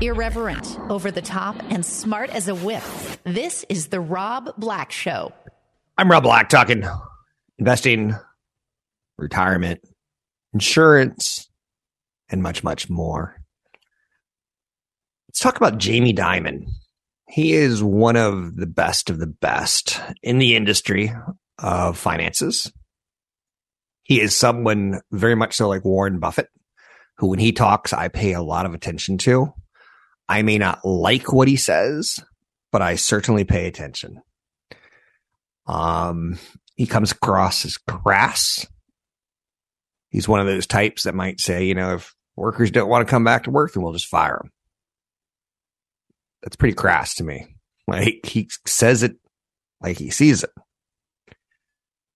Irreverent, over the top, and smart as a whip. This is The Rob Black Show. I'm Rob Black talking investing, retirement, insurance, and much, much more. Let's talk about Jamie Dimon. He is one of the best of the best in the industry of finances. He is someone very much so like Warren Buffett, who, when he talks, I pay a lot of attention to. I may not like what he says, but I certainly pay attention. Um, he comes across as crass. He's one of those types that might say, you know, if workers don't want to come back to work, then we'll just fire them. That's pretty crass to me. Like he says it like he sees it.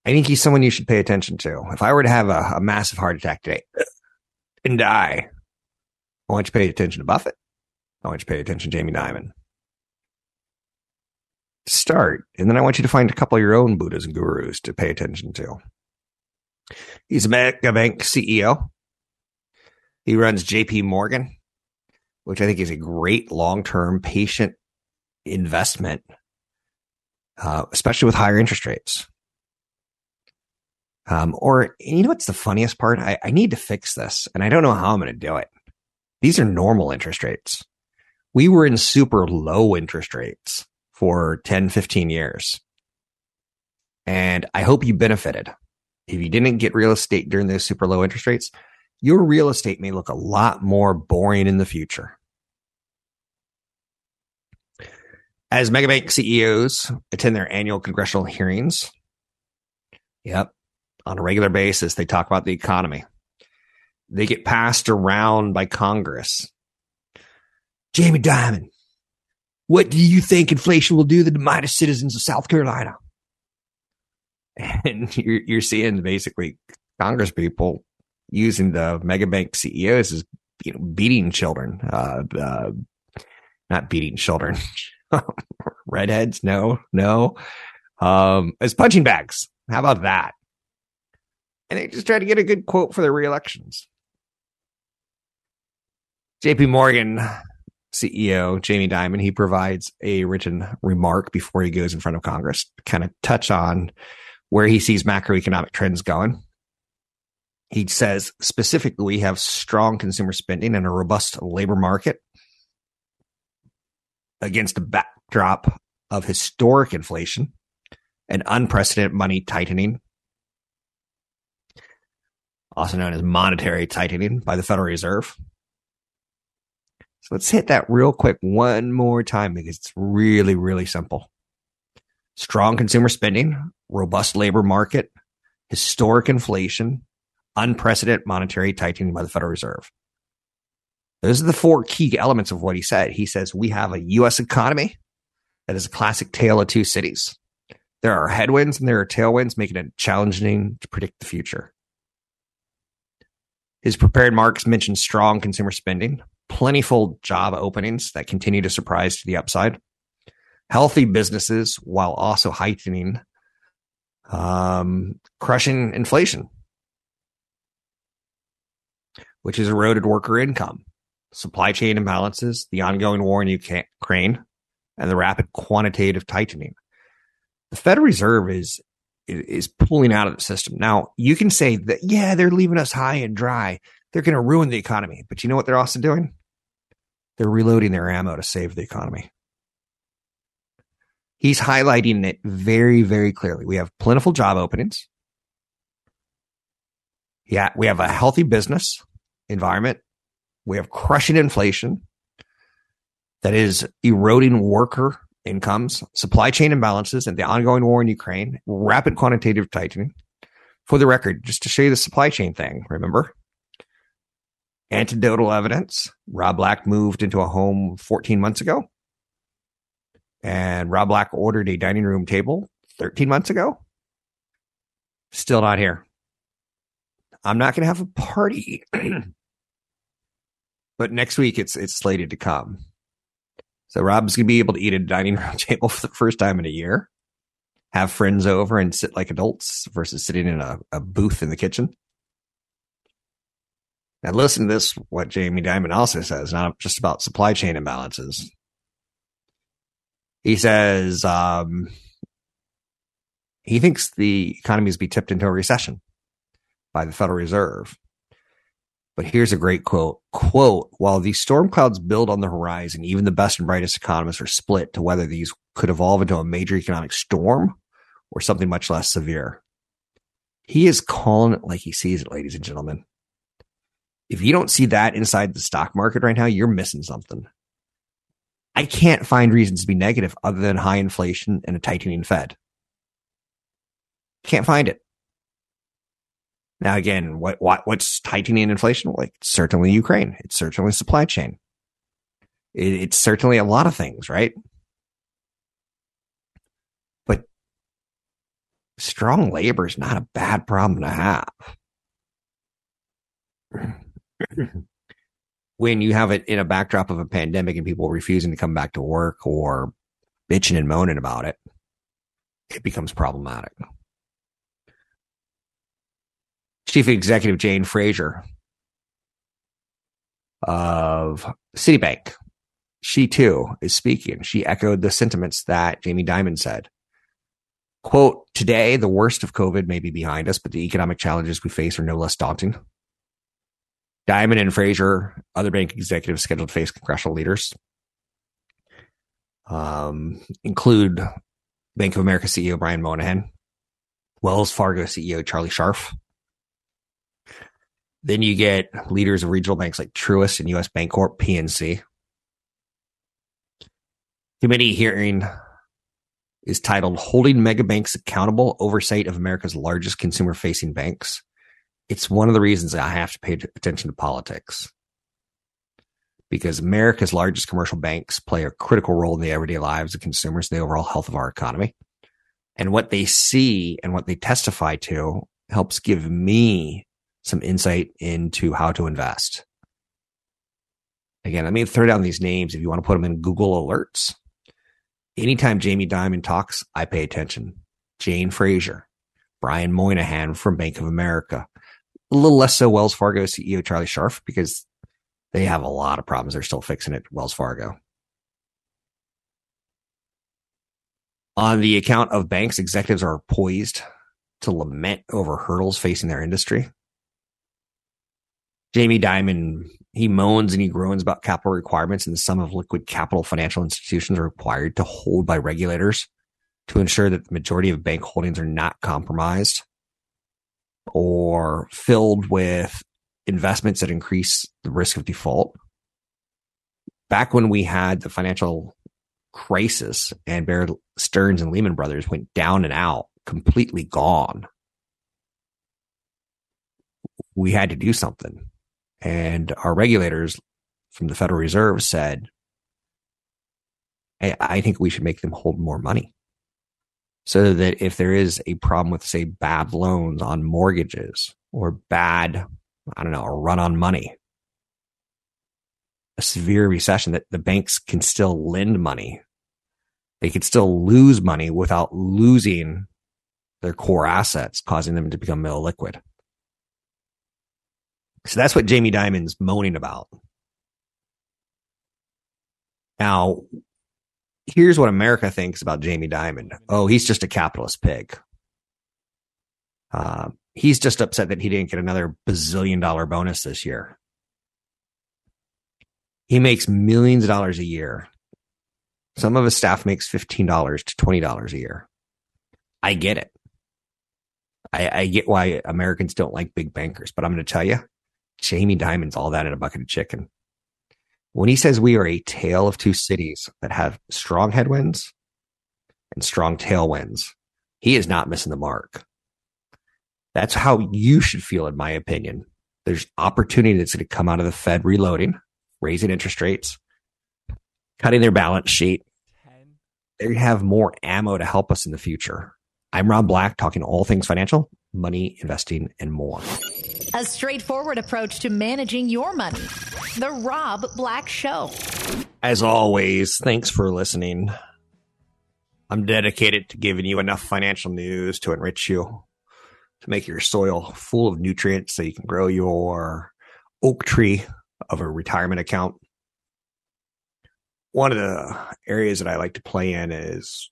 I think he's someone you should pay attention to. If I were to have a, a massive heart attack today and die, I want you to pay attention to Buffett. I want you to pay attention to Jamie Dimon. Start, and then I want you to find a couple of your own Buddhas and gurus to pay attention to. He's a mega bank CEO. He runs JP Morgan, which I think is a great long term patient investment, uh, especially with higher interest rates. Um, or you know what's the funniest part? I, I need to fix this, and I don't know how I'm going to do it. These are normal interest rates. We were in super low interest rates for 10, 15 years. And I hope you benefited. If you didn't get real estate during those super low interest rates, your real estate may look a lot more boring in the future. As megabank CEOs attend their annual congressional hearings, yep, on a regular basis, they talk about the economy. They get passed around by Congress. Jamie Dimon, what do you think inflation will do to the Midas citizens of South Carolina? And you're, you're seeing basically Congress people using the mega bank CEOs as you know beating children, uh, uh, not beating children, redheads. No, no, um, as punching bags. How about that? And they just try to get a good quote for their reelections. JP Morgan CEO Jamie Dimon, he provides a written remark before he goes in front of Congress to kind of touch on where he sees macroeconomic trends going. He says specifically, we have strong consumer spending and a robust labor market against a backdrop of historic inflation and unprecedented money tightening also known as monetary tightening by the Federal Reserve. So let's hit that real quick one more time because it's really, really simple. Strong consumer spending, robust labor market, historic inflation, unprecedented monetary tightening by the Federal Reserve. Those are the four key elements of what he said. He says we have a U.S. economy that is a classic tale of two cities. There are headwinds and there are tailwinds, making it challenging to predict the future. His prepared marks mentioned strong consumer spending, plentiful job openings that continue to surprise to the upside, healthy businesses while also heightening, um, crushing inflation, which has eroded worker income, supply chain imbalances, the ongoing war in Ukraine, and the rapid quantitative tightening. The Federal Reserve is is pulling out of the system. Now, you can say that, yeah, they're leaving us high and dry. They're going to ruin the economy. But you know what they're also doing? They're reloading their ammo to save the economy. He's highlighting it very, very clearly. We have plentiful job openings. Yeah, we have a healthy business environment. We have crushing inflation that is eroding worker incomes, supply chain imbalances, and the ongoing war in Ukraine, rapid quantitative tightening. For the record, just to show you the supply chain thing, remember? Anecdotal evidence Rob Black moved into a home 14 months ago. And Rob Black ordered a dining room table 13 months ago. Still not here. I'm not going to have a party. but next week it's it's slated to come. So Rob's to be able to eat at a dining room table for the first time in a year, have friends over and sit like adults versus sitting in a, a booth in the kitchen. Now listen to this, what Jamie Dimon also says, not just about supply chain imbalances. He says um, he thinks the economy is be tipped into a recession by the Federal Reserve. But here's a great quote. Quote, while these storm clouds build on the horizon, even the best and brightest economists are split to whether these could evolve into a major economic storm or something much less severe. He is calling it like he sees it, ladies and gentlemen. If you don't see that inside the stock market right now, you're missing something. I can't find reasons to be negative other than high inflation and a tightening Fed. Can't find it. Now, again, what, what what's tightening inflation? Like certainly Ukraine. It's certainly supply chain. It, it's certainly a lot of things, right? But strong labor is not a bad problem to have. when you have it in a backdrop of a pandemic and people refusing to come back to work or bitching and moaning about it, it becomes problematic. Chief Executive Jane Fraser of Citibank. She too is speaking. She echoed the sentiments that Jamie Dimon said. Quote, today, the worst of COVID may be behind us, but the economic challenges we face are no less daunting. Dimon and Fraser, other bank executives scheduled to face congressional leaders, um, include Bank of America CEO Brian Moynihan, Wells Fargo CEO Charlie Scharf, then you get leaders of regional banks like Truist and US Bancorp, PNC. Committee hearing is titled Holding Mega Banks Accountable Oversight of America's Largest Consumer Facing Banks. It's one of the reasons I have to pay attention to politics because America's largest commercial banks play a critical role in the everyday lives of consumers and the overall health of our economy. And what they see and what they testify to helps give me some insight into how to invest. Again, let me throw down these names if you want to put them in Google alerts. Anytime Jamie Dimon talks, I pay attention. Jane Fraser, Brian Moynihan from Bank of America, a little less so Wells Fargo CEO Charlie Scharf because they have a lot of problems. They're still fixing it, Wells Fargo. On the account of banks, executives are poised to lament over hurdles facing their industry. Jamie Dimon, he moans and he groans about capital requirements and the sum of liquid capital financial institutions are required to hold by regulators to ensure that the majority of bank holdings are not compromised or filled with investments that increase the risk of default. Back when we had the financial crisis and Bear Stearns and Lehman Brothers went down and out, completely gone, we had to do something. And our regulators from the Federal Reserve said, I, I think we should make them hold more money so that if there is a problem with, say, bad loans on mortgages or bad, I don't know, a run on money, a severe recession, that the banks can still lend money. They could still lose money without losing their core assets, causing them to become illiquid. So that's what Jamie Dimon's moaning about. Now, here's what America thinks about Jamie Dimon. Oh, he's just a capitalist pig. Uh, he's just upset that he didn't get another bazillion dollar bonus this year. He makes millions of dollars a year. Some of his staff makes $15 to $20 a year. I get it. I, I get why Americans don't like big bankers, but I'm going to tell you, Jamie Dimon's all that in a bucket of chicken. When he says we are a tale of two cities that have strong headwinds and strong tailwinds, he is not missing the mark. That's how you should feel, in my opinion, There's opportunity that's going to come out of the Fed reloading, raising interest rates, cutting their balance sheet. They have more ammo to help us in the future. I'm Rob Black, talking all things financial, money, investing, and more. A straightforward approach to managing your money. The Rob Black Show. As always, thanks for listening. I'm dedicated to giving you enough financial news to enrich you, to make your soil full of nutrients so you can grow your oak tree of a retirement account. One of the areas that I like to play in is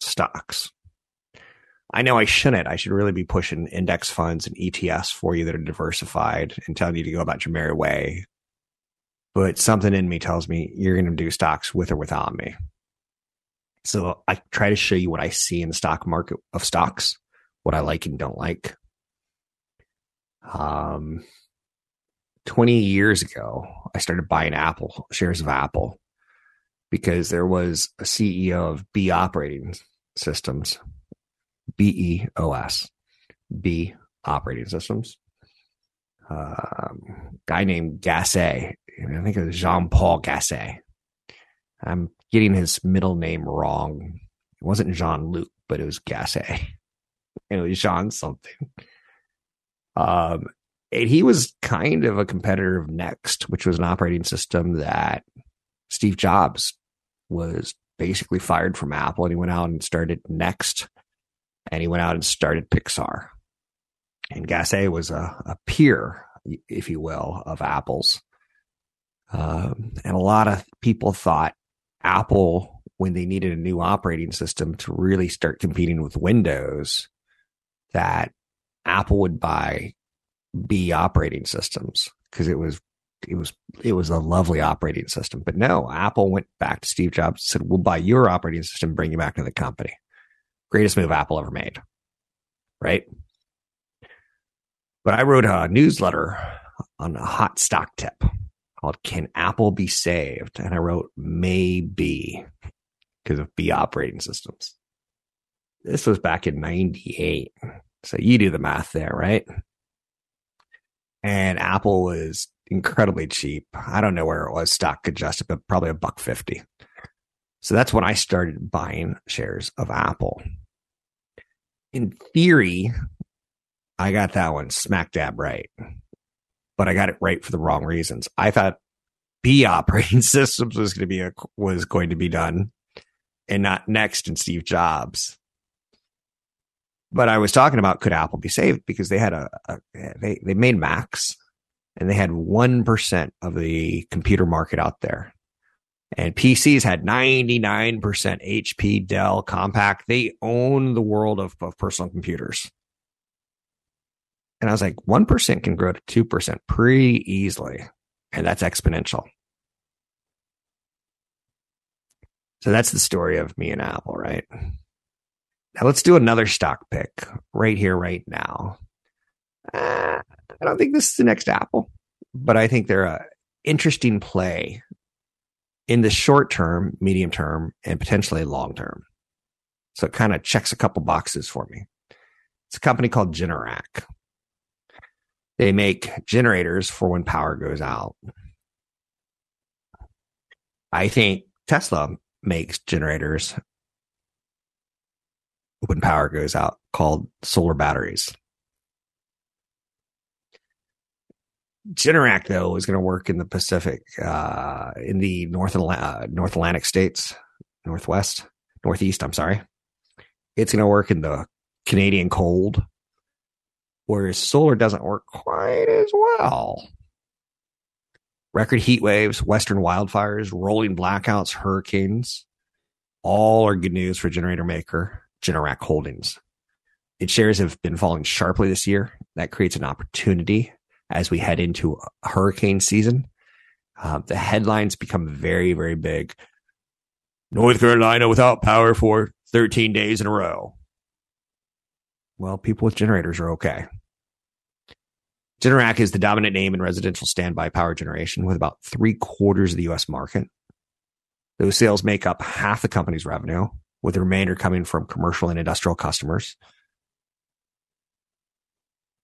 stocks. I know I shouldn't. I should really be pushing index funds and ETFs for you that are diversified and telling you to go about your merry way. But something in me tells me you're going to do stocks with or without me. So I try to show you what I see in the stock market of stocks, what I like and don't like. Um, 20 years ago, I started buying Apple shares of Apple because there was a CEO of B operating systems B E O S, B operating systems. Um, guy named Gassée. I think it was Jean Paul Gassée. I'm getting his middle name wrong. It wasn't Jean Luc, but it was Gassée. It was Jean something. Um, and he was kind of a competitor of Next, which was an operating system that Steve Jobs was basically fired from Apple and he went out and started Next and he went out and started Pixar. And Gassée was a, a peer, if you will, of Apple's. Um, and a lot of people thought Apple, when they needed a new operating system to really start competing with Windows, that Apple would buy B operating systems because it was it was it was a lovely operating system. But no, Apple went back to Steve Jobs and said, "We'll buy your operating system, bring you back to the company." Greatest move Apple ever made. Right? But I wrote a newsletter on a hot stock tip called Can Apple Be Saved? And I wrote maybe because of B operating systems. This was back in 98. So you do the math there, right? And Apple was incredibly cheap. I don't know where it was stock adjusted, but probably a buck 50. So that's when I started buying shares of Apple. In theory, I got that one smack dab right, but I got it right for the wrong reasons. I thought B operating systems was going to be a, was going to be done and not next in Steve Jobs. But I was talking about could Apple be saved because they had a, a they they made Macs and they had 1% of the computer market out there. And PCs had 99% HP, Dell, Compaq. They own the world of, of personal computers. And I was like, 1% can grow to 2% pretty easily. And that's exponential. So that's the story of me and Apple, right? Now let's do another stock pick right here, right now. Uh, I don't think this is the next Apple, but I think they're a interesting play in the short term, medium term, and potentially long term. So it kind of checks a couple boxes for me. It's a company called Generac. They make generators for when power goes out. I think Tesla makes generators when power goes out called solar batteries. Generac though is going to work in the Pacific, uh, in the North uh, North Atlantic states, Northwest, Northeast. I'm sorry. It's going to work in the Canadian cold, whereas solar doesn't work quite as well. Record heat waves, western wildfires, rolling blackouts, hurricanes, all are good news for generator maker Generac Holdings. Its shares have been falling sharply this year. That creates an opportunity as we head into hurricane season. Uh, the headlines become very, very big. North Carolina without power for 13 days in a row. Well, people with generators are okay. Generac is the dominant name in residential standby power generation with about three quarters of the US market. Those sales make up half the company's revenue, with the remainder coming from commercial and industrial customers.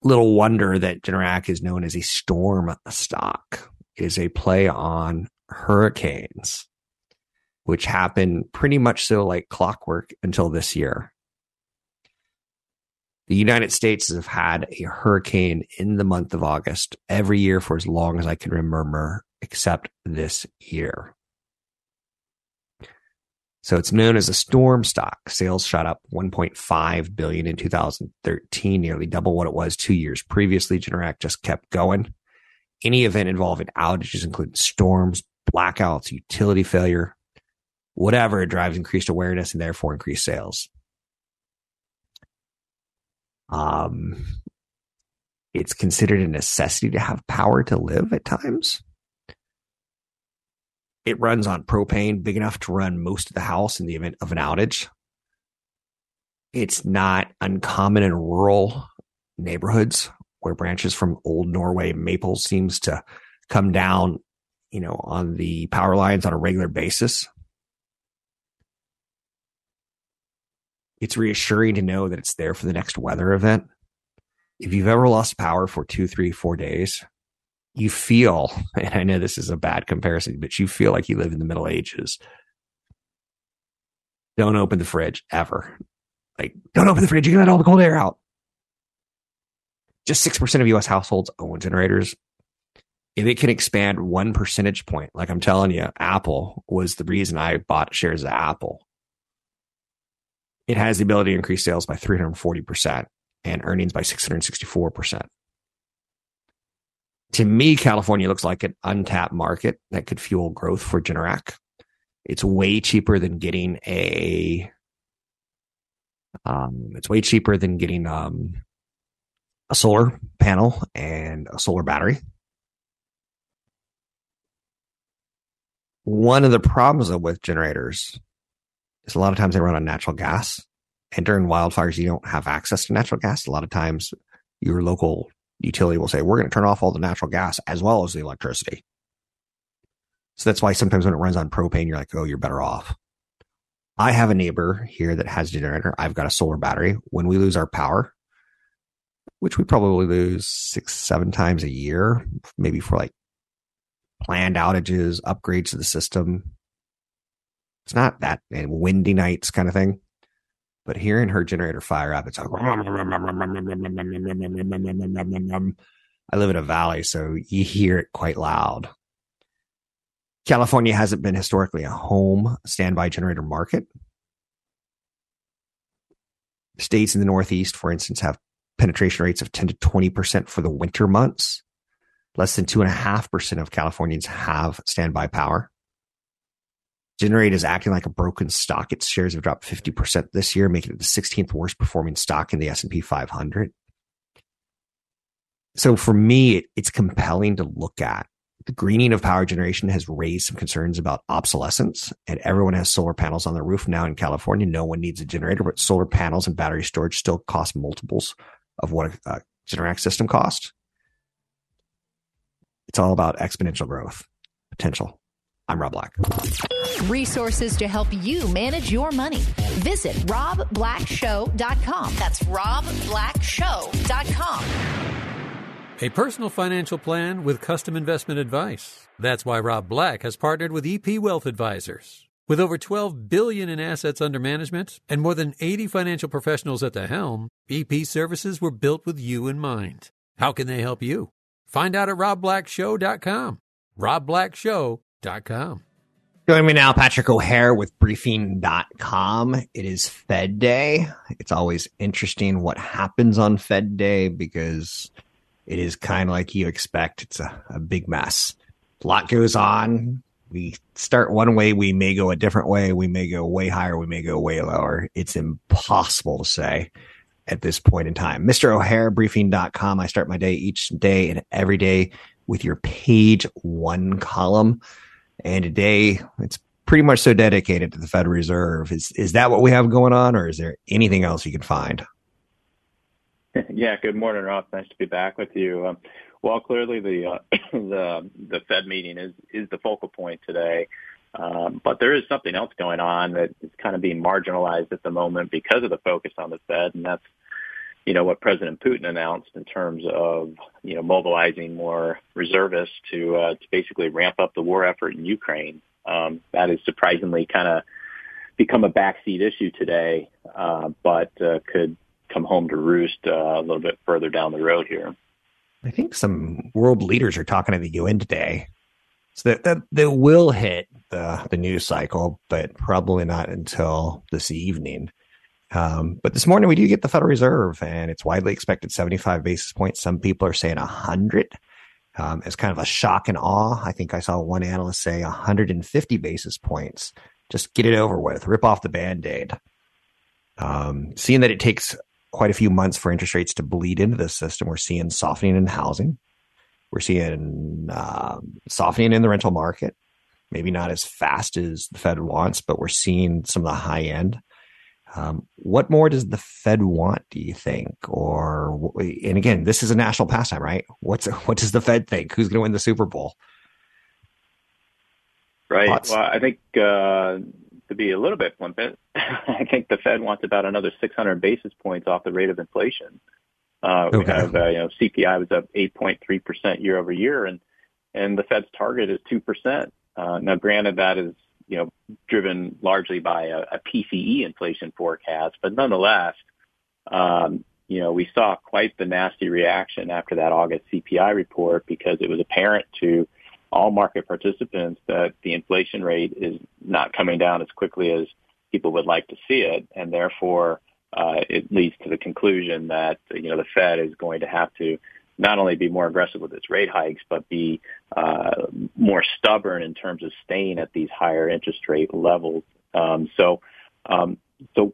Little wonder that Generac is known as a storm stock. It is a play on hurricanes, which happen pretty much so like clockwork until this year. The United States have had a hurricane in the month of August every year for as long as I can remember, except this year. So it's known as a storm stock. Sales shot up 1.5 billion in 2013, nearly double what it was two years previously. Generac just kept going. Any event involving outages, including storms, blackouts, utility failure, whatever, drives increased awareness and therefore increased sales. Um, it's considered a necessity to have power to live at times. It runs on propane, big enough to run most of the house in the event of an outage. It's not uncommon in rural neighborhoods where branches from old Norway maple seems to come down, you know, on the power lines on a regular basis. It's reassuring to know that it's there for the next weather event. If you've ever lost power for two, three, four days, you feel, and I know this is a bad comparison, but you feel like you live in the Middle Ages. Don't open the fridge ever. Like, don't open the fridge. You can let all the cold air out. Just 6% of US households own generators. If it can expand one percentage point, like I'm telling you, Apple was the reason I bought shares of Apple. It has the ability to increase sales by 340% and earnings by 664% to me, California looks like an untapped market that could fuel growth for Generac. It's way cheaper than getting a. Um, it's way cheaper than getting um, a solar panel and a solar battery. One of the problems with generators is a lot of times they run on natural gas, and during wildfires, you don't have access to natural gas. A lot of times, your local utility will say, we're going to turn off all the natural gas as well as the electricity. So that's why sometimes when it runs on propane, you're like, oh, you're better off. I have a neighbor here that has a generator. I've got a solar battery. When we lose our power, which we probably lose six, seven times a year, maybe for like planned outages, upgrades to the system. It's not that and windy nights kind of thing. But hearing her generator fire up, it's like, I live in a valley, so you hear it quite loud. California hasn't been historically a home standby generator market. States in the Northeast, for instance, have penetration rates of 10 to 20% for the winter months. Less than 2.5% of Californians have standby power. Generac is acting like a broken stock. Its shares have dropped 50% this year, making it the 16th worst performing stock in the S&P 500. So for me, it, it's compelling to look at. The greening of power generation has raised some concerns about obsolescence, and everyone has solar panels on their roof now in California. No one needs a generator, but solar panels and battery storage still cost multiples of what a, a Generac system cost. It's all about exponential growth potential. I'm Rob Black. Resources to help you manage your money. Visit robblackshow.com. That's robblackshow.com. A personal financial plan with custom investment advice. That's why Rob Black has partnered with EP Wealth Advisors. With over 12 billion in assets under management and more than 80 financial professionals at the helm, EP services were built with you in mind. How can they help you? Find out at robblackshow.com. robblackshow.com briefing.com. Joining me now, Patrick O'Hare with briefing.com. It is Fed Day. It's always interesting what happens on Fed Day because it is kind of like you expect. It's a, a big mess. A lot goes on. We start one way, we may go a different way. We may go way higher, we may go way lower. It's impossible to say at this point in time. Mr. O'Hare, briefing.com. I start my day each day and every day with your page one column. And today it's pretty much so dedicated to the Federal Reserve. Is is that what we have going on, or is there anything else you can find? Yeah. Good morning, Ross. Nice to be back with you. Um, well, clearly the uh, the the Fed meeting is is the focal point today. Um, but there is something else going on that is kind of being marginalized at the moment because of the focus on the Fed, and that's you know, what President Putin announced in terms of, you know, mobilizing more reservists to, uh, to basically ramp up the war effort in Ukraine. Um, that is surprisingly kind of become a backseat issue today, uh, but uh, could come home to roost uh, a little bit further down the road here. I think some world leaders are talking to the UN today. So that, that they will hit the, the news cycle, but probably not until this evening. Um, but this morning we do get the Federal Reserve, and it's widely expected 75 basis points. Some people are saying 100 um, as kind of a shock and awe. I think I saw one analyst say 150 basis points. Just get it over with, rip off the band aid. Um, seeing that it takes quite a few months for interest rates to bleed into the system, we're seeing softening in housing. We're seeing uh, softening in the rental market. Maybe not as fast as the Fed wants, but we're seeing some of the high end um, what more does the Fed want? Do you think? Or and again, this is a national pastime, right? What's what does the Fed think? Who's going to win the Super Bowl? Right. Thoughts? Well, I think uh, to be a little bit flippant, I think the Fed wants about another 600 basis points off the rate of inflation. Uh, okay. We have, uh, you know, CPI was up 8.3 percent year over year, and and the Fed's target is two percent. Uh, now, granted, that is you know, driven largely by a, a PCE inflation forecast. But nonetheless, um, you know, we saw quite the nasty reaction after that August CPI report because it was apparent to all market participants that the inflation rate is not coming down as quickly as people would like to see it, and therefore uh, it leads to the conclusion that you know the Fed is going to have to not only be more aggressive with its rate hikes, but be uh, more stubborn in terms of staying at these higher interest rate levels. Um, so, um, so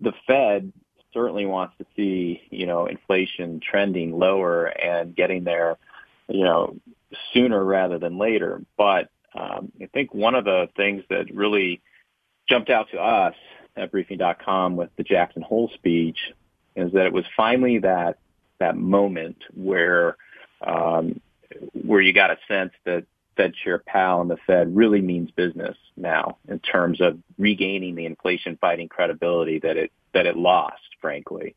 the Fed certainly wants to see you know inflation trending lower and getting there, you know, sooner rather than later. But um, I think one of the things that really jumped out to us at briefing.com with the Jackson Hole speech is that it was finally that that moment where um, where you got a sense that Fed Chair Powell and the Fed really means business now in terms of regaining the inflation fighting credibility that it that it lost, frankly.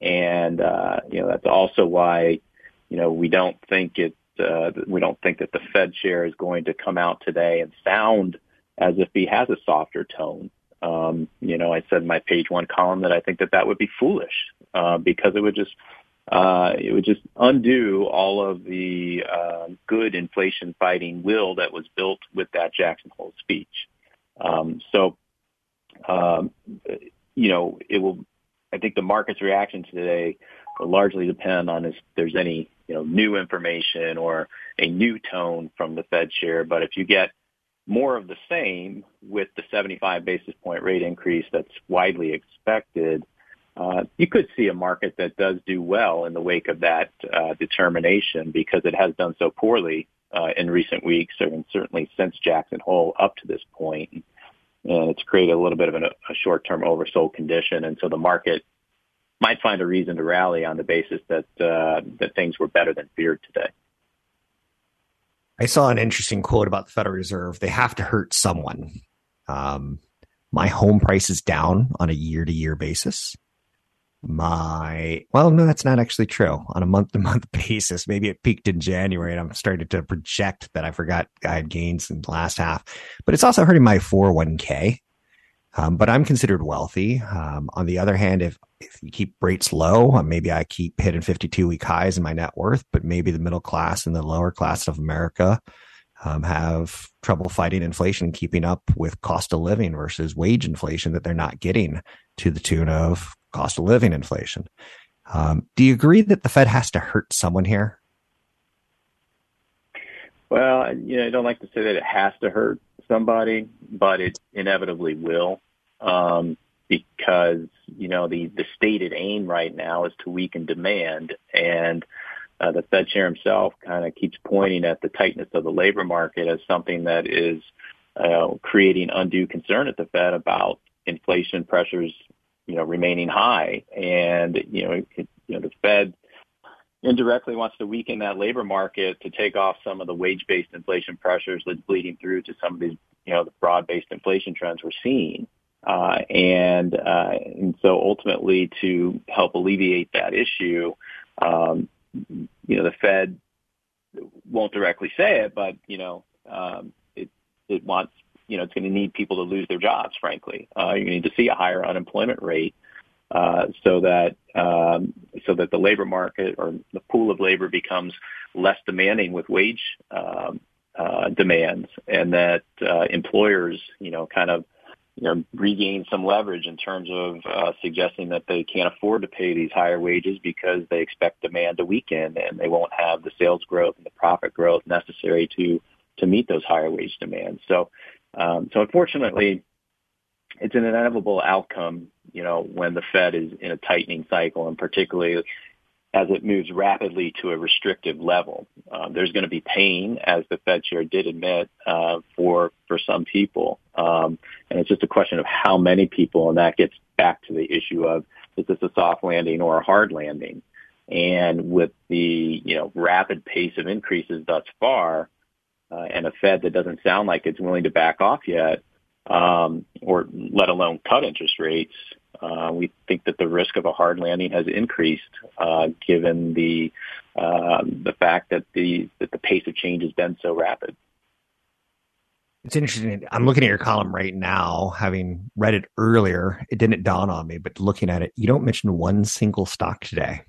And uh, you know that's also why you know we don't think it uh, we don't think that the Fed chair is going to come out today and sound as if he has a softer tone. Um, you know, I said in my page one column that I think that that would be foolish uh, because it would just uh, it would just undo all of the uh, good inflation fighting will that was built with that Jackson Hole speech. Um, so, um, you know, it will. I think the market's reaction today will largely depend on if there's any you know new information or a new tone from the Fed chair. But if you get more of the same with the 75 basis point rate increase that's widely expected, uh, you could see a market that does do well in the wake of that uh, determination because it has done so poorly uh, in recent weeks and certainly since Jackson Hole up to this point. And it's created a little bit of an, a short-term oversold condition, and so the market might find a reason to rally on the basis that uh, that things were better than feared today. I saw an interesting quote about the Federal Reserve. They have to hurt someone. Um, my home price is down on a year to year basis my well no that's not actually true. On a month to month basis maybe it peaked in january and i'm starting to project that i forgot i had gains in the last half but it's also hurting my 401k um, but i'm considered wealthy. Um, on the other hand if if you keep rates low uh, maybe i keep hitting 52 week highs in my net worth but maybe the middle class and the lower class of america um, have trouble fighting inflation, keeping up with cost of living versus wage inflation that they're not getting to the tune of cost of living inflation. Um, do you agree that the Fed has to hurt someone here? Well, you know, I don't like to say that it has to hurt somebody, but it inevitably will, um, because you know the the stated aim right now is to weaken demand, and uh, the Fed chair himself kind of keeps pointing at the tightness of the labor market as something that is uh, creating undue concern at the Fed about inflation pressures you know, remaining high. And, you know, it, you know, the Fed indirectly wants to weaken that labor market to take off some of the wage-based inflation pressures that's bleeding through to some of these, you know, the broad-based inflation trends we're seeing. Uh, and, uh, and so ultimately to help alleviate that issue, um, you know, the Fed won't directly say it, but, you know, um, it, it wants, you know, it's going to need people to lose their jobs, frankly. Uh, you need to see a higher unemployment rate, uh, so that, um, so that the labor market or the pool of labor becomes less demanding with wage, um, uh, demands and that, uh, employers, you know, kind of, you know, regain some leverage in terms of uh, suggesting that they can't afford to pay these higher wages because they expect demand to weaken and they won't have the sales growth and the profit growth necessary to to meet those higher wage demands. So, um, so unfortunately, it's an inevitable outcome, you know, when the Fed is in a tightening cycle, and particularly as it moves rapidly to a restrictive level. Uh, there's going to be pain, as the Fed chair did admit, uh, for for some people, um, and it's just a question of how many people, and that gets back to the issue of is this a soft landing or a hard landing? And with the you know rapid pace of increases thus far, uh, and a Fed that doesn't sound like it's willing to back off yet, um, or let alone cut interest rates, uh, we think that the risk of a hard landing has increased uh, given the uh, the fact that the that the pace of change has been so rapid. It's interesting. I'm looking at your column right now, having read it earlier. It didn't dawn on me, but looking at it, you don't mention one single stock today.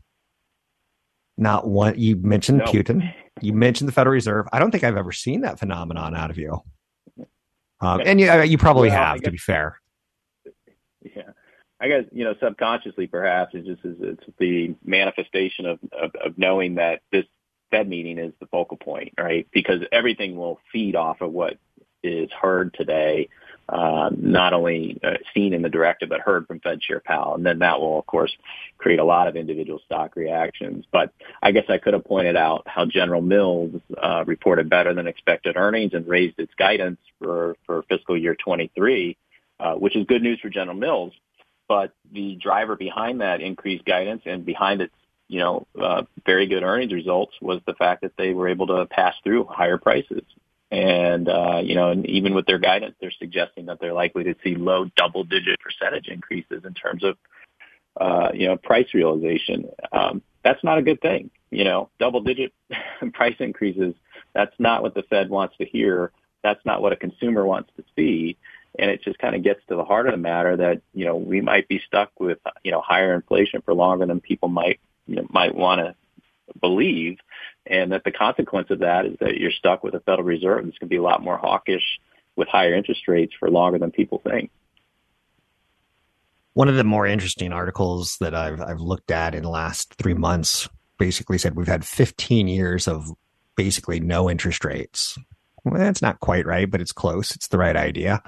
Not one. You mentioned no. Putin. You mentioned the Federal Reserve. I don't think I've ever seen that phenomenon out of you. Um, and you, you probably well, have, to be fair. Yeah. I guess you know subconsciously perhaps it's just it's the manifestation of, of of knowing that this Fed meeting is the focal point, right? Because everything will feed off of what is heard today, uh, not only uh, seen in the directive but heard from Fed Chair Powell, and then that will of course create a lot of individual stock reactions. But I guess I could have pointed out how General Mills uh, reported better than expected earnings and raised its guidance for for fiscal year 23, uh, which is good news for General Mills but the driver behind that increased guidance and behind its, you know, very good earnings results was the fact that they were able to pass through higher prices. And, uh, you know, and even with their guidance, they're suggesting that they're likely to see low double digit percentage increases in terms of, uh, you know, price realization. Um, that's not a good thing. You know, double digit price increases. That's not what the Fed wants to hear. That's not what a consumer wants to see and it just kind of gets to the heart of the matter that you know we might be stuck with you know higher inflation for longer than people might you know, might want to believe, and that the consequence of that is that you're stuck with a Federal Reserve that's going to be a lot more hawkish with higher interest rates for longer than people think. One of the more interesting articles that I've I've looked at in the last three months basically said we've had 15 years of basically no interest rates. Well, that's not quite right, but it's close. It's the right idea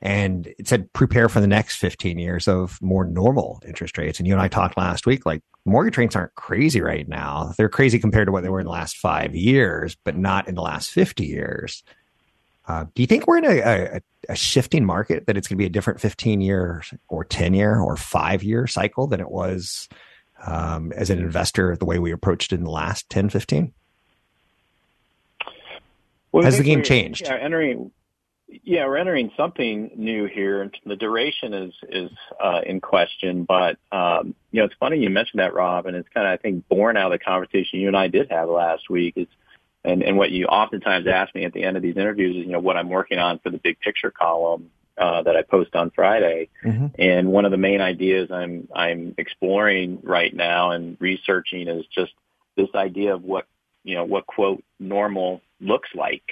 and it said prepare for the next 15 years of more normal interest rates. And you and I talked last week, like mortgage rates aren't crazy right now. They're crazy compared to what they were in the last five years, but not in the last 50 years. Uh, do you think we're in a, a, a shifting market that it's going to be a different 15 year or 10 year or five year cycle than it was um, as an investor the way we approached it in the last 10, 15? Well, Has the game changed? Yeah, entering yeah, we're entering something new here. The duration is is uh, in question, but um, you know, it's funny you mentioned that, Rob, and it's kind of I think born out of the conversation you and I did have last week. Is and and what you oftentimes ask me at the end of these interviews is you know what I'm working on for the big picture column uh, that I post on Friday. Mm-hmm. And one of the main ideas I'm I'm exploring right now and researching is just this idea of what you know what quote normal looks like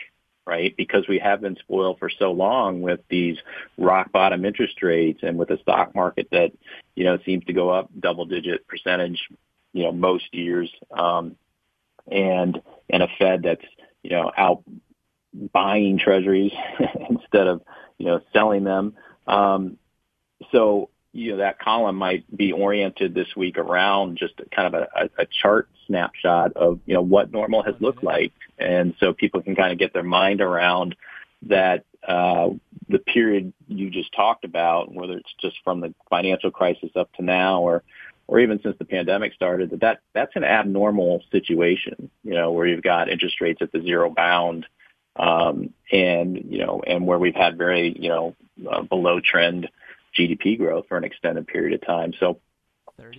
right? Because we have been spoiled for so long with these rock bottom interest rates and with a stock market that, you know, seems to go up double digit percentage, you know, most years. Um, and, and a Fed that's, you know, out buying treasuries instead of, you know, selling them. Um, so you know, that column might be oriented this week around just kind of a, a chart snapshot of, you know, what normal has looked like. And so people can kind of get their mind around that, uh, the period you just talked about, whether it's just from the financial crisis up to now or, or even since the pandemic started, that, that that's an abnormal situation, you know, where you've got interest rates at the zero bound, um, and, you know, and where we've had very, you know, uh, below trend GDP growth for an extended period of time. So,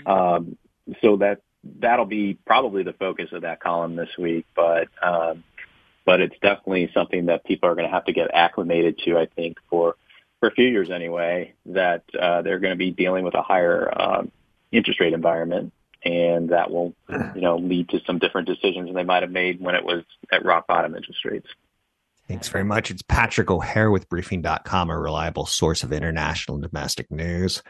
um, so that that'll be probably the focus of that column this week. But um, but it's definitely something that people are going to have to get acclimated to. I think for for a few years anyway, that uh, they're going to be dealing with a higher um, interest rate environment, and that will you know lead to some different decisions than they might have made when it was at rock bottom interest rates. Thanks very much. It's Patrick O'Hare with Briefing.com, a reliable source of international and domestic news.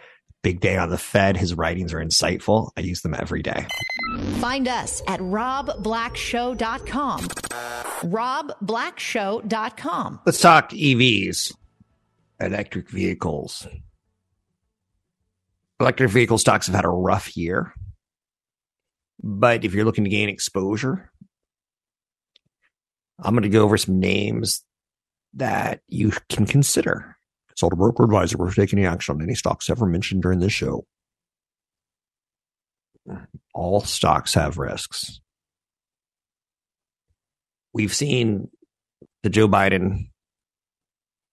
Big day on the Fed. His writings are insightful. I use them every day. Find us at robblackshow.com. robblackshow.com. Let's talk EVs, electric vehicles. Electric vehicle stocks have had a rough year. But if you're looking to gain exposure, I'm going to go over some names that you can consider. Consult a broker advisor before taking any action on any stocks ever mentioned during this show. All stocks have risks. We've seen the Joe Biden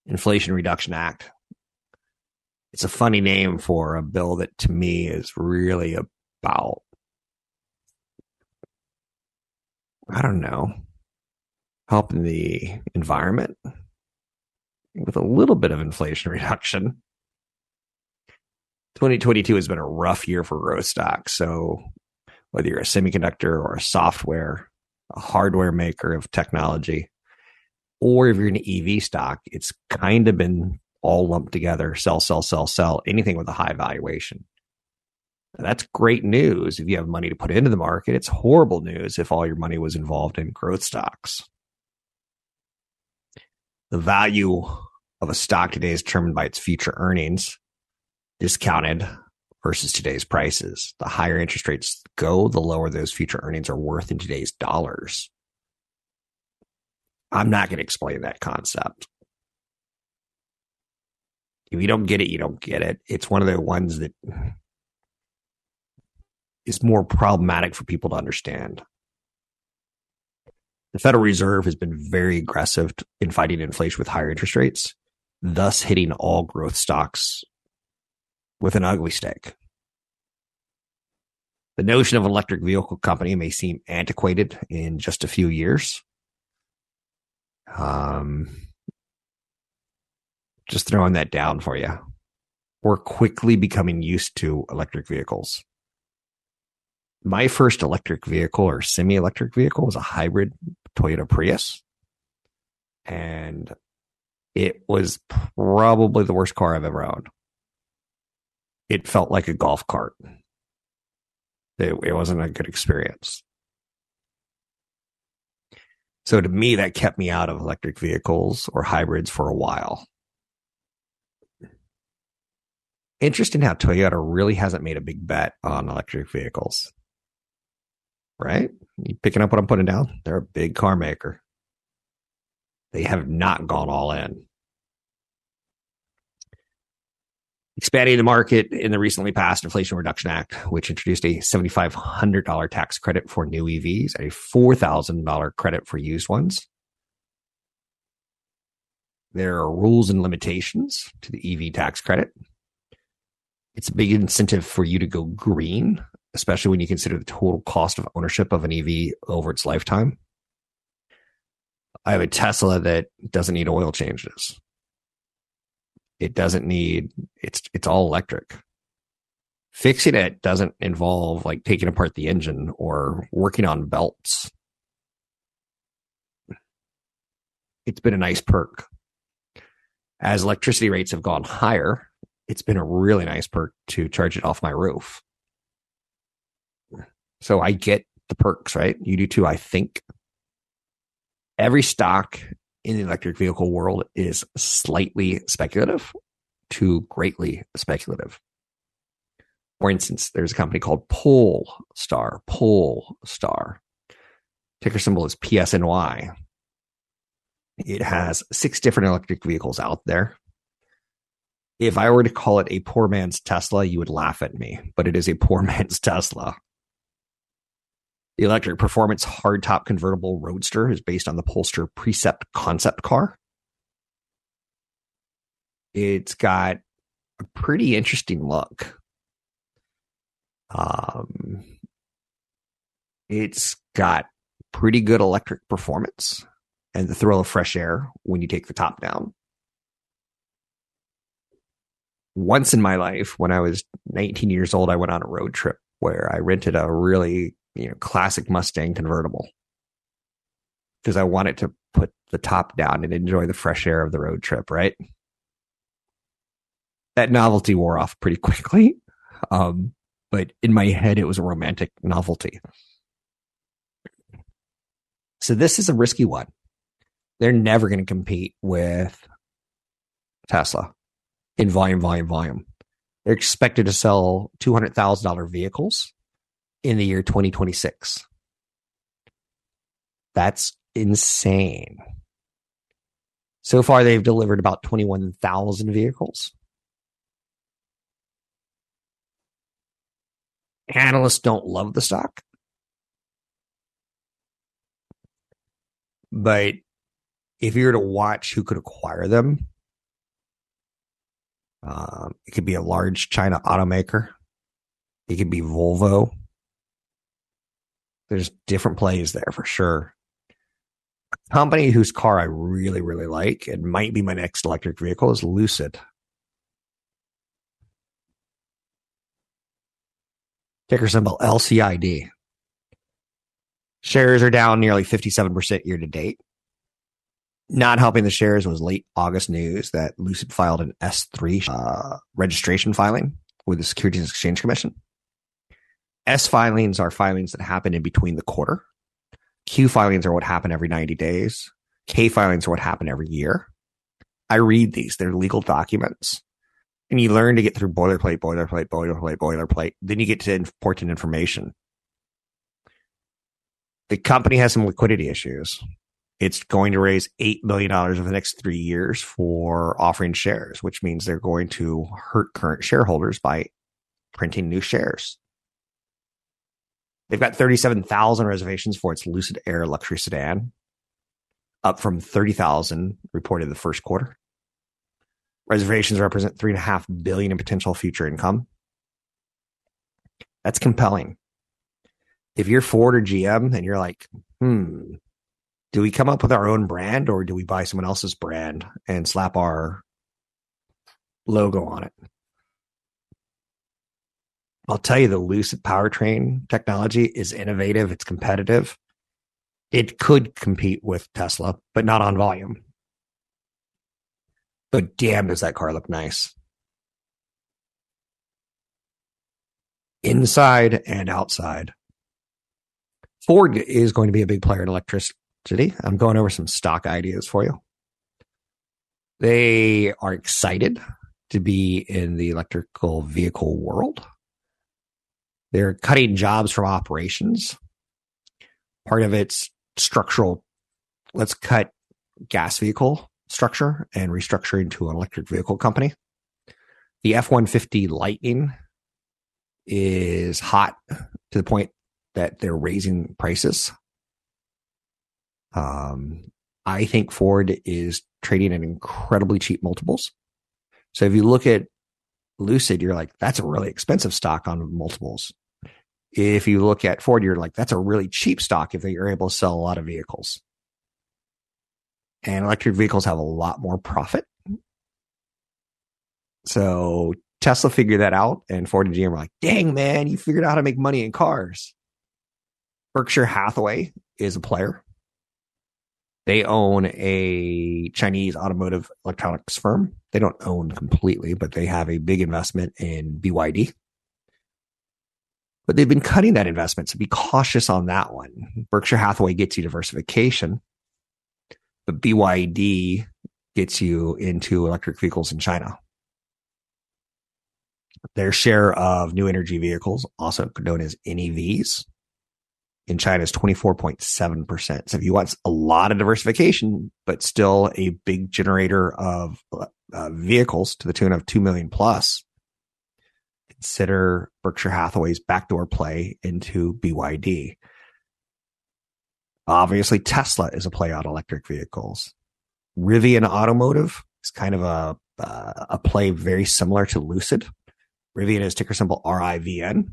Inflation Reduction Act. It's a funny name for a bill that to me is really about, I don't know, helping the environment with a little bit of inflation reduction. 2022 has been a rough year for growth stocks. So whether you're a semiconductor or a software, a hardware maker of technology, or if you're an EV stock, it's kind of been all lumped together, sell, sell, sell, sell, anything with a high valuation. that's great news if you have money to put into the market. It's horrible news if all your money was involved in growth stocks. The value of a stock today is determined by its future earnings, discounted versus today's prices. The higher interest rates go, the lower those future earnings are worth in today's dollars. I'm not going to explain that concept. If you don't get it, you don't get it. It's one of the ones that is more problematic for people to understand. The Federal Reserve has been very aggressive in fighting inflation with higher interest rates, thus hitting all growth stocks with an ugly stick. The notion of an electric vehicle company may seem antiquated in just a few years. Um, just throwing that down for you. We're quickly becoming used to electric vehicles my first electric vehicle or semi electric vehicle was a hybrid Toyota Prius. And it was probably the worst car I've ever owned. It felt like a golf cart. It, it wasn't a good experience. So to me, that kept me out of electric vehicles or hybrids for a while. Interesting how Toyota really hasn't made a big bet on electric vehicles right? You picking up what I'm putting down? They're a big car maker. They have not gone all in. Expanding the market in the recently passed Inflation Reduction Act, which introduced a $7,500 tax credit for new EVs, and a $4,000 credit for used ones. There are rules and limitations to the EV tax credit. It's a big incentive for you to go green especially when you consider the total cost of ownership of an EV over its lifetime. I have a Tesla that doesn't need oil changes. It doesn't need it's it's all electric. Fixing it doesn't involve like taking apart the engine or working on belts. It's been a nice perk. As electricity rates have gone higher, it's been a really nice perk to charge it off my roof. So I get the perks, right? You do too, I think. Every stock in the electric vehicle world is slightly speculative to greatly speculative. For instance, there's a company called Polestar, Polestar. Ticker symbol is PSNY. It has six different electric vehicles out there. If I were to call it a poor man's Tesla, you would laugh at me, but it is a poor man's Tesla. The electric performance hardtop convertible roadster is based on the Polestar Precept concept car. It's got a pretty interesting look. Um, it's got pretty good electric performance and the thrill of fresh air when you take the top down. Once in my life, when I was 19 years old, I went on a road trip where I rented a really you know classic Mustang convertible because I wanted to put the top down and enjoy the fresh air of the road trip. Right, that novelty wore off pretty quickly, um, but in my head, it was a romantic novelty. So this is a risky one. They're never going to compete with Tesla in volume, volume, volume. They're expected to sell $200,000 vehicles in the year 2026. That's insane. So far, they've delivered about 21,000 vehicles. Analysts don't love the stock. But if you were to watch who could acquire them, um, it could be a large China automaker. It could be Volvo. There's different plays there for sure. A company whose car I really, really like, it might be my next electric vehicle is Lucid. Ticker symbol LCID. Shares are down nearly 57% year to date. Not helping the shares was late August news that Lucid filed an S3 uh, registration filing with the Securities and Exchange Commission. S filings are filings that happen in between the quarter. Q filings are what happen every 90 days. K filings are what happen every year. I read these, they're legal documents. And you learn to get through boilerplate, boilerplate, boilerplate, boilerplate. Then you get to important information the company has some liquidity issues. It's going to raise $8 million over the next three years for offering shares, which means they're going to hurt current shareholders by printing new shares. They've got 37,000 reservations for its Lucid Air luxury sedan, up from 30,000 reported the first quarter. Reservations represent three and a half billion in potential future income. That's compelling if you're Ford or GM and you're like, hmm, do we come up with our own brand or do we buy someone else's brand and slap our logo on it? I'll tell you the Lucid powertrain technology is innovative, it's competitive. It could compete with Tesla, but not on volume. But damn, does that car look nice. Inside and outside. Ford is going to be a big player in electricity. I'm going over some stock ideas for you. They are excited to be in the electrical vehicle world. They're cutting jobs from operations. Part of it's structural. Let's cut gas vehicle structure and restructure into an electric vehicle company. The F 150 Lightning is hot to the point that they're raising prices. Um, I think Ford is trading at incredibly cheap multiples. So if you look at Lucid, you're like, that's a really expensive stock on multiples. If you look at Ford, you're like, that's a really cheap stock if you're able to sell a lot of vehicles. And electric vehicles have a lot more profit. So Tesla figured that out, and Ford and GM were like, dang, man, you figured out how to make money in cars. Berkshire Hathaway is a player. They own a Chinese automotive electronics firm. They don't own completely, but they have a big investment in BYD. But they've been cutting that investment, so be cautious on that one. Berkshire Hathaway gets you diversification, but BYD gets you into electric vehicles in China. Their share of new energy vehicles, also known as NEVs, in China is 24.7%. So if you want a lot of diversification, but still a big generator of uh, vehicles to the tune of 2 million plus, consider Berkshire Hathaway's backdoor play into BYD. Obviously, Tesla is a play on electric vehicles. Rivian Automotive is kind of a, uh, a play very similar to Lucid. Rivian is ticker symbol RIVN.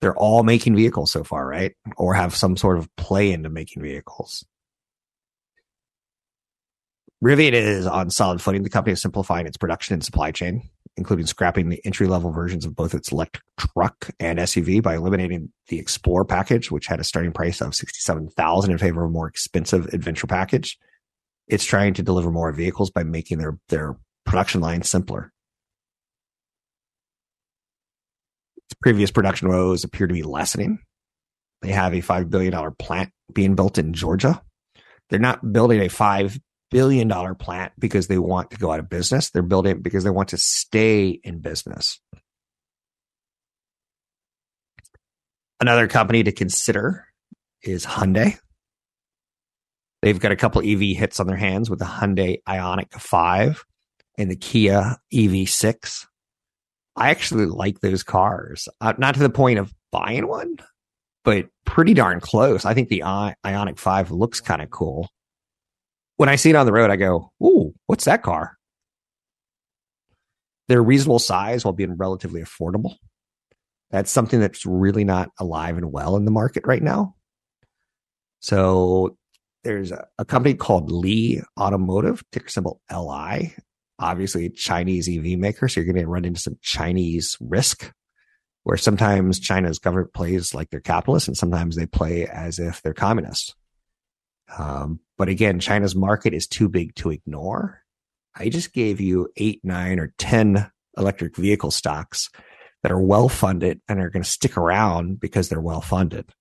They're all making vehicles so far, right? Or have some sort of play into making vehicles. Rivian is on solid footing. The company is simplifying its production and supply chain, including scrapping the entry level versions of both its electric truck and SUV by eliminating the Explorer package, which had a starting price of sixty-seven thousand in favor of a more expensive Adventure package. It's trying to deliver more vehicles by making their their production line simpler. Previous production woes appear to be lessening. They have a $5 billion plant being built in Georgia. They're not building a $5 billion plant because they want to go out of business. They're building it because they want to stay in business. Another company to consider is Hyundai. They've got a couple EV hits on their hands with the Hyundai Ioniq 5 and the Kia EV6. I actually like those cars, uh, not to the point of buying one, but pretty darn close. I think the I- Ioniq 5 looks kind of cool. When I see it on the road, I go, Ooh, what's that car? They're reasonable size while being relatively affordable. That's something that's really not alive and well in the market right now. So there's a, a company called Li Automotive, ticker symbol LI. Obviously, Chinese EV maker. So you're going to run into some Chinese risk where sometimes China's government plays like they're capitalists and sometimes they play as if they're communists. Um, but again, China's market is too big to ignore. I just gave you eight, nine, or 10 electric vehicle stocks that are well funded and are going to stick around because they're well funded,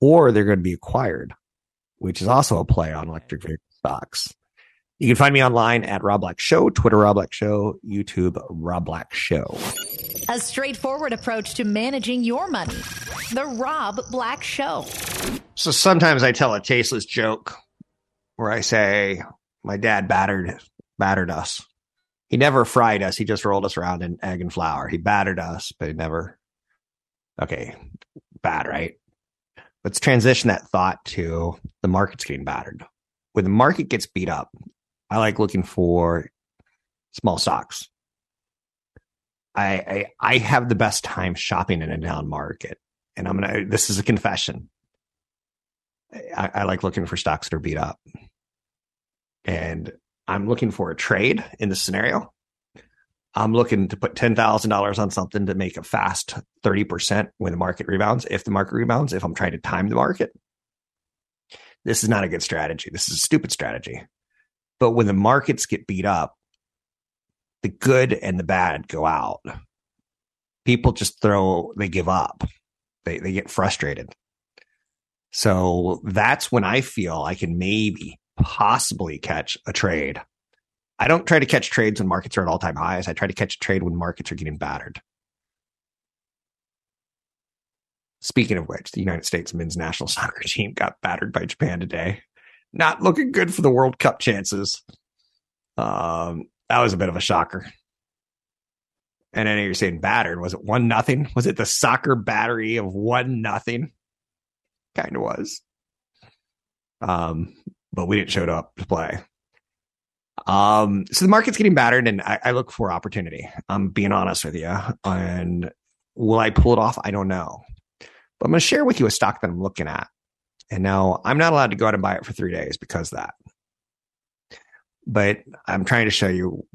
or they're going to be acquired which is also a play on electric vehicle stocks. You can find me online at Rob Black Show, Twitter Rob Black Show, YouTube Rob Black Show. A straightforward approach to managing your money. The Rob Black Show. So sometimes I tell a tasteless joke where I say, My dad battered battered us. He never fried us, he just rolled us around in egg and flour. He battered us, but he never Okay, bad, right? let's transition that thought to the market's getting battered. When the market gets beat up, I like looking for small stocks. I, I, I have the best time shopping in a down market, and I'm gonna. This is a confession. I, I like looking for stocks that are beat up, and I'm looking for a trade in this scenario. I'm looking to put $10,000 on something to make a fast 30% when the market rebounds. If the market rebounds, if I'm trying to time the market, this is not a good strategy. This is a stupid strategy. But when the markets get beat up, the good and the bad go out. People just throw, they give up, they, they get frustrated. So that's when I feel I can maybe possibly catch a trade I don't try to catch trades when markets are at all time highs. I try to catch a trade when markets are getting battered. Speaking of which, the United States men's national soccer team got battered by Japan today. Not looking good for the World Cup chances. Um, that was a bit of a shocker. And I know you're saying battered. Was it one nothing? Was it the soccer battery of one nothing? Kind of was. Um, but we didn't show up to play. Um, so the market's getting battered, and I, I look for opportunity. I'm being honest with you. And will I pull it off? I don't know. But I'm going to share with you a stock that I'm looking at. And now I'm not allowed to go out and buy it for three days because that. But I'm trying to show you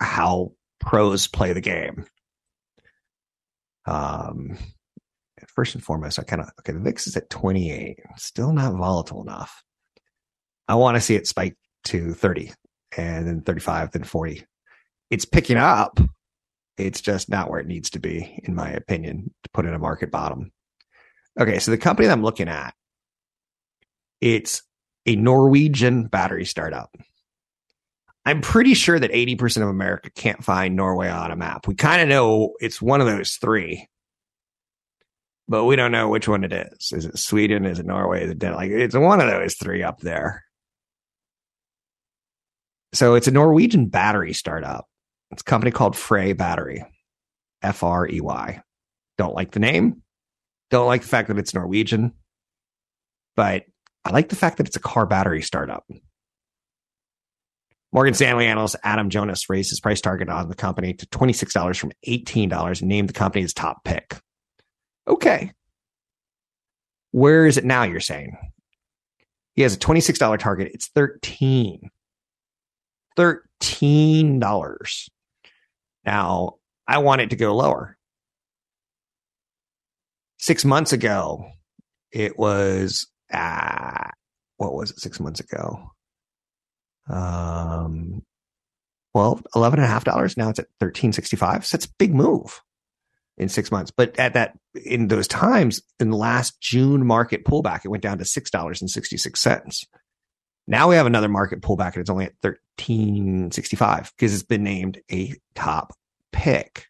how pros play the game. Um, first and foremost, I kind of okay. The VIX is at 28, still not volatile enough. I want to see it spike to 30 and then 35, then 40. It's picking up. It's just not where it needs to be, in my opinion, to put in a market bottom. Okay, so the company that I'm looking at, it's a Norwegian battery startup. I'm pretty sure that 80% of America can't find Norway on a map. We kind of know it's one of those three, but we don't know which one it is. Is it Sweden? Is it Norway? Is it Denmark? Like it's one of those three up there. So it's a Norwegian battery startup. It's a company called Frey Battery, F R E Y. Don't like the name. Don't like the fact that it's Norwegian, but I like the fact that it's a car battery startup. Morgan Stanley analyst Adam Jonas raised his price target on the company to $26 from $18 and named the company his top pick. Okay. Where is it now, you're saying? He has a $26 target. It's 13 $13. Now, I want it to go lower. Six months ago, it was, ah, what was it six months ago? Um, well, eleven and a half dollars. Now it's at thirteen sixty five. So it's a big move in six months. But at that, in those times, in the last June market pullback, it went down to six dollars and sixty six cents. Now we have another market pullback, and it's only at thirteen sixty five because it's been named a top pick.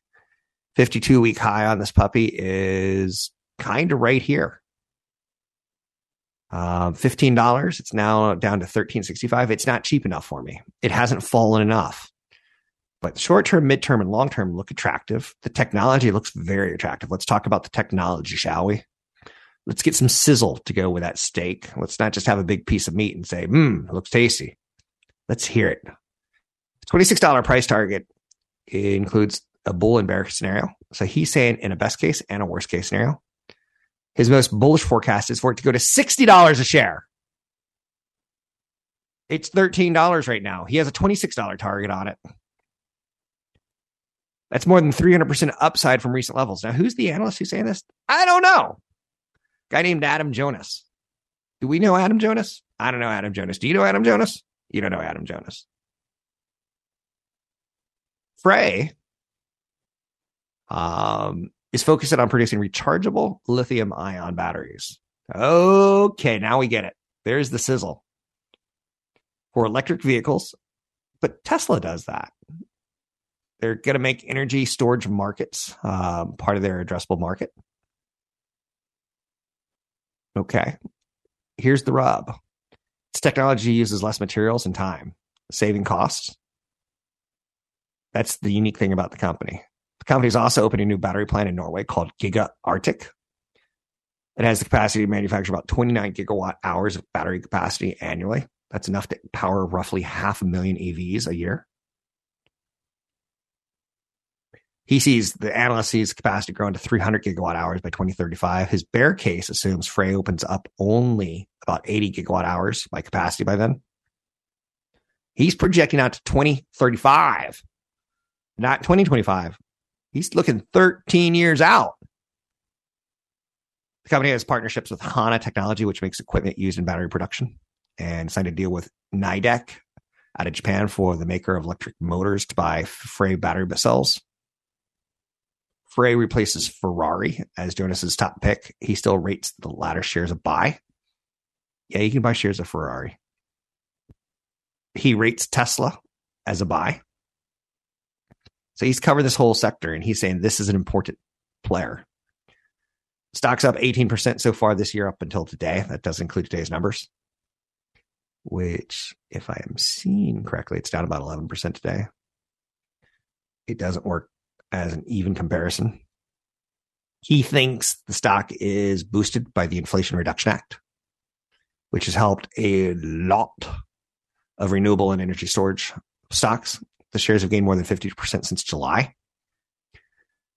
Fifty two week high on this puppy is kind of right here. Uh, fifteen dollars. It's now down to thirteen sixty five. It's not cheap enough for me. It hasn't fallen enough. But short term, midterm, and long term look attractive. The technology looks very attractive. Let's talk about the technology, shall we? Let's get some sizzle to go with that steak. Let's not just have a big piece of meat and say, "Hmm, looks tasty." Let's hear it. Twenty six dollar price target includes a bull and bear scenario. So he's saying in a best case and a worst case scenario, his most bullish forecast is for it to go to $60 a share. It's $13 right now. He has a $26 target on it. That's more than 300% upside from recent levels. Now, who's the analyst who's saying this? I don't know. Guy named Adam Jonas. Do we know Adam Jonas? I don't know Adam Jonas. Do you know Adam Jonas? You don't know Adam Jonas. Frey um, is focused on producing rechargeable lithium ion batteries. Okay, now we get it. There's the sizzle for electric vehicles, but Tesla does that. They're going to make energy storage markets um, part of their addressable market. Okay, here's the rub its technology uses less materials and time, saving costs. That's the unique thing about the company. The company is also opening a new battery plant in Norway called Giga Arctic. It has the capacity to manufacture about 29 gigawatt hours of battery capacity annually. That's enough to power roughly half a million EVs a year. He sees the analyst sees capacity growing to 300 gigawatt hours by 2035. His bear case assumes Frey opens up only about 80 gigawatt hours by capacity by then. He's projecting out to 2035, not 2025. He's looking 13 years out. The company has partnerships with Hana Technology, which makes equipment used in battery production, and signed a deal with Nidec out of Japan for the maker of electric motors to buy Frey battery cells. Frey replaces Ferrari as Jonas's top pick. He still rates the latter shares a buy. Yeah, you can buy shares of Ferrari. He rates Tesla as a buy. So he's covered this whole sector and he's saying this is an important player. Stock's up 18% so far this year up until today. That does include today's numbers, which, if I am seeing correctly, it's down about 11% today. It doesn't work as an even comparison. He thinks the stock is boosted by the Inflation Reduction Act, which has helped a lot of renewable and energy storage stocks the shares have gained more than 50% since July.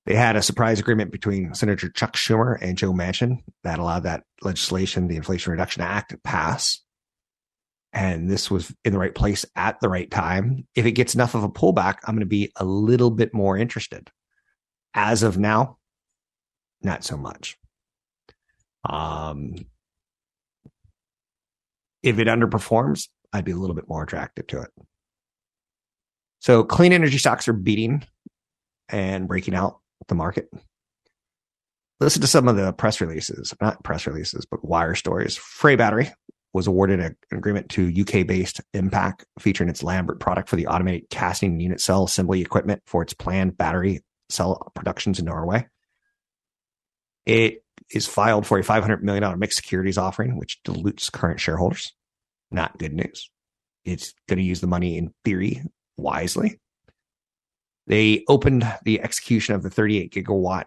They had a surprise agreement between Senator Chuck Schumer and Joe Manchin that allowed that legislation, the Inflation Reduction Act, to pass. And this was in the right place at the right time. If it gets enough of a pullback, I'm going to be a little bit more interested. As of now, not so much. Um, if it underperforms, I'd be a little bit more attracted to it. So clean energy stocks are beating and breaking out the market. Listen to some of the press releases, not press releases, but wire stories. Frey Battery was awarded a, an agreement to UK based Impact featuring its Lambert product for the automated casting unit cell assembly equipment for its planned battery cell productions in Norway. It is filed for a $500 million mixed securities offering, which dilutes current shareholders. Not good news. It's going to use the money in theory wisely. They opened the execution of the 38 gigawatt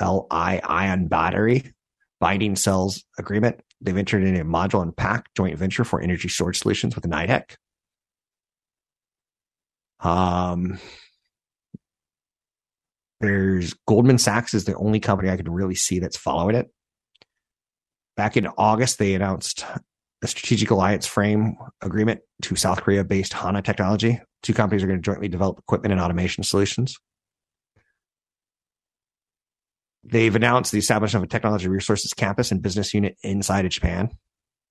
Li ion battery binding cells agreement. They've entered into a module and pack joint venture for energy storage solutions with Nidec. Um, there's Goldman Sachs is the only company I could really see that's following it. Back in August, they announced a strategic alliance frame agreement to South Korea based HANA technology. Two companies are going to jointly develop equipment and automation solutions. They've announced the establishment of a technology resources campus and business unit inside of Japan.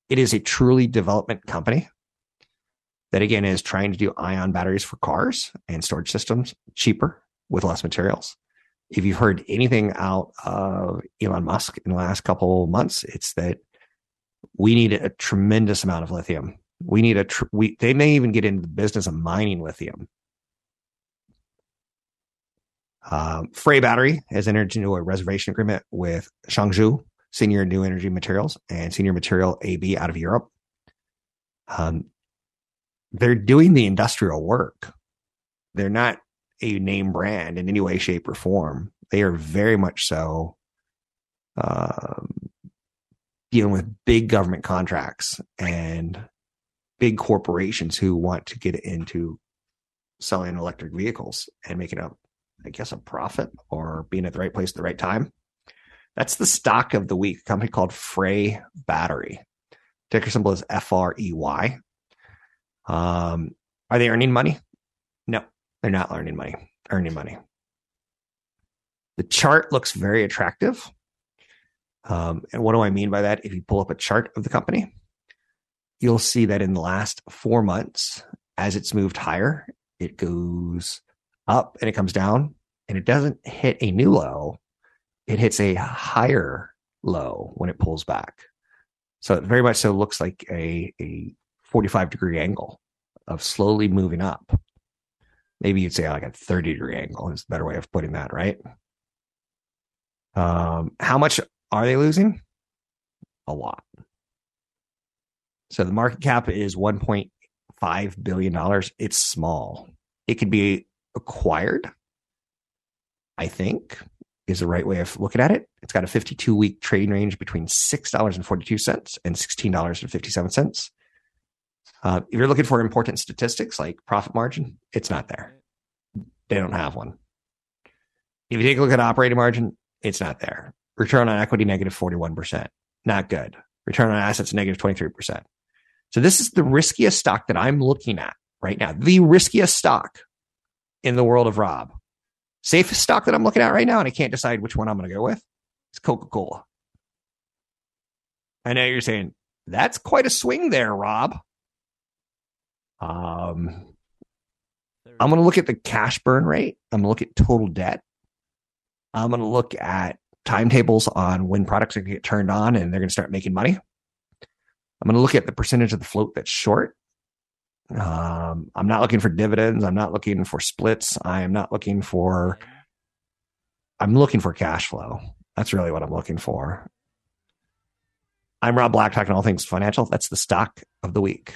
It is a truly development company that again is trying to do ion batteries for cars and storage systems cheaper with less materials. If you've heard anything out of Elon Musk in the last couple months, it's that we need a tremendous amount of lithium. We need a tr- we they may even get into the business of mining lithium. Um, Frey Battery has entered into a reservation agreement with Changzhou Senior New Energy Materials and Senior Material AB out of Europe. Um, they're doing the industrial work. They're not a name brand in any way, shape, or form. They are very much so um, dealing with big government contracts and big corporations who want to get into selling electric vehicles and making a, I guess, a profit or being at the right place at the right time. That's the stock of the week. A company called Frey Battery. Ticker symbol is F R E Y. Um, are they earning money? No, they're not earning money. Earning money. The chart looks very attractive. Um, and what do I mean by that? If you pull up a chart of the company, you'll see that in the last four months, as it's moved higher, it goes up and it comes down and it doesn't hit a new low. It hits a higher low when it pulls back. So it very much so looks like a, a 45 degree angle of slowly moving up. Maybe you'd say like a 30 degree angle is a better way of putting that, right? Um, how much are they losing? A lot. So the market cap is $1.5 billion. It's small. It could be acquired, I think, is the right way of looking at it. It's got a 52 week trading range between $6.42 and $16.57. Uh, if you're looking for important statistics like profit margin, it's not there. They don't have one. If you take a look at operating margin, it's not there. Return on equity, negative 41%. Not good. Return on assets, negative 23%. So this is the riskiest stock that I'm looking at right now. The riskiest stock in the world of Rob. Safest stock that I'm looking at right now, and I can't decide which one I'm going to go with. It's Coca Cola. I know you're saying that's quite a swing there, Rob. Um, I'm going to look at the cash burn rate. I'm going to look at total debt. I'm going to look at timetables on when products are going to get turned on and they're going to start making money. I'm going to look at the percentage of the float that's short. Um, I'm not looking for dividends. I'm not looking for splits. I am not looking for. I'm looking for cash flow. That's really what I'm looking for. I'm Rob Black, talking all things financial. That's the stock of the week.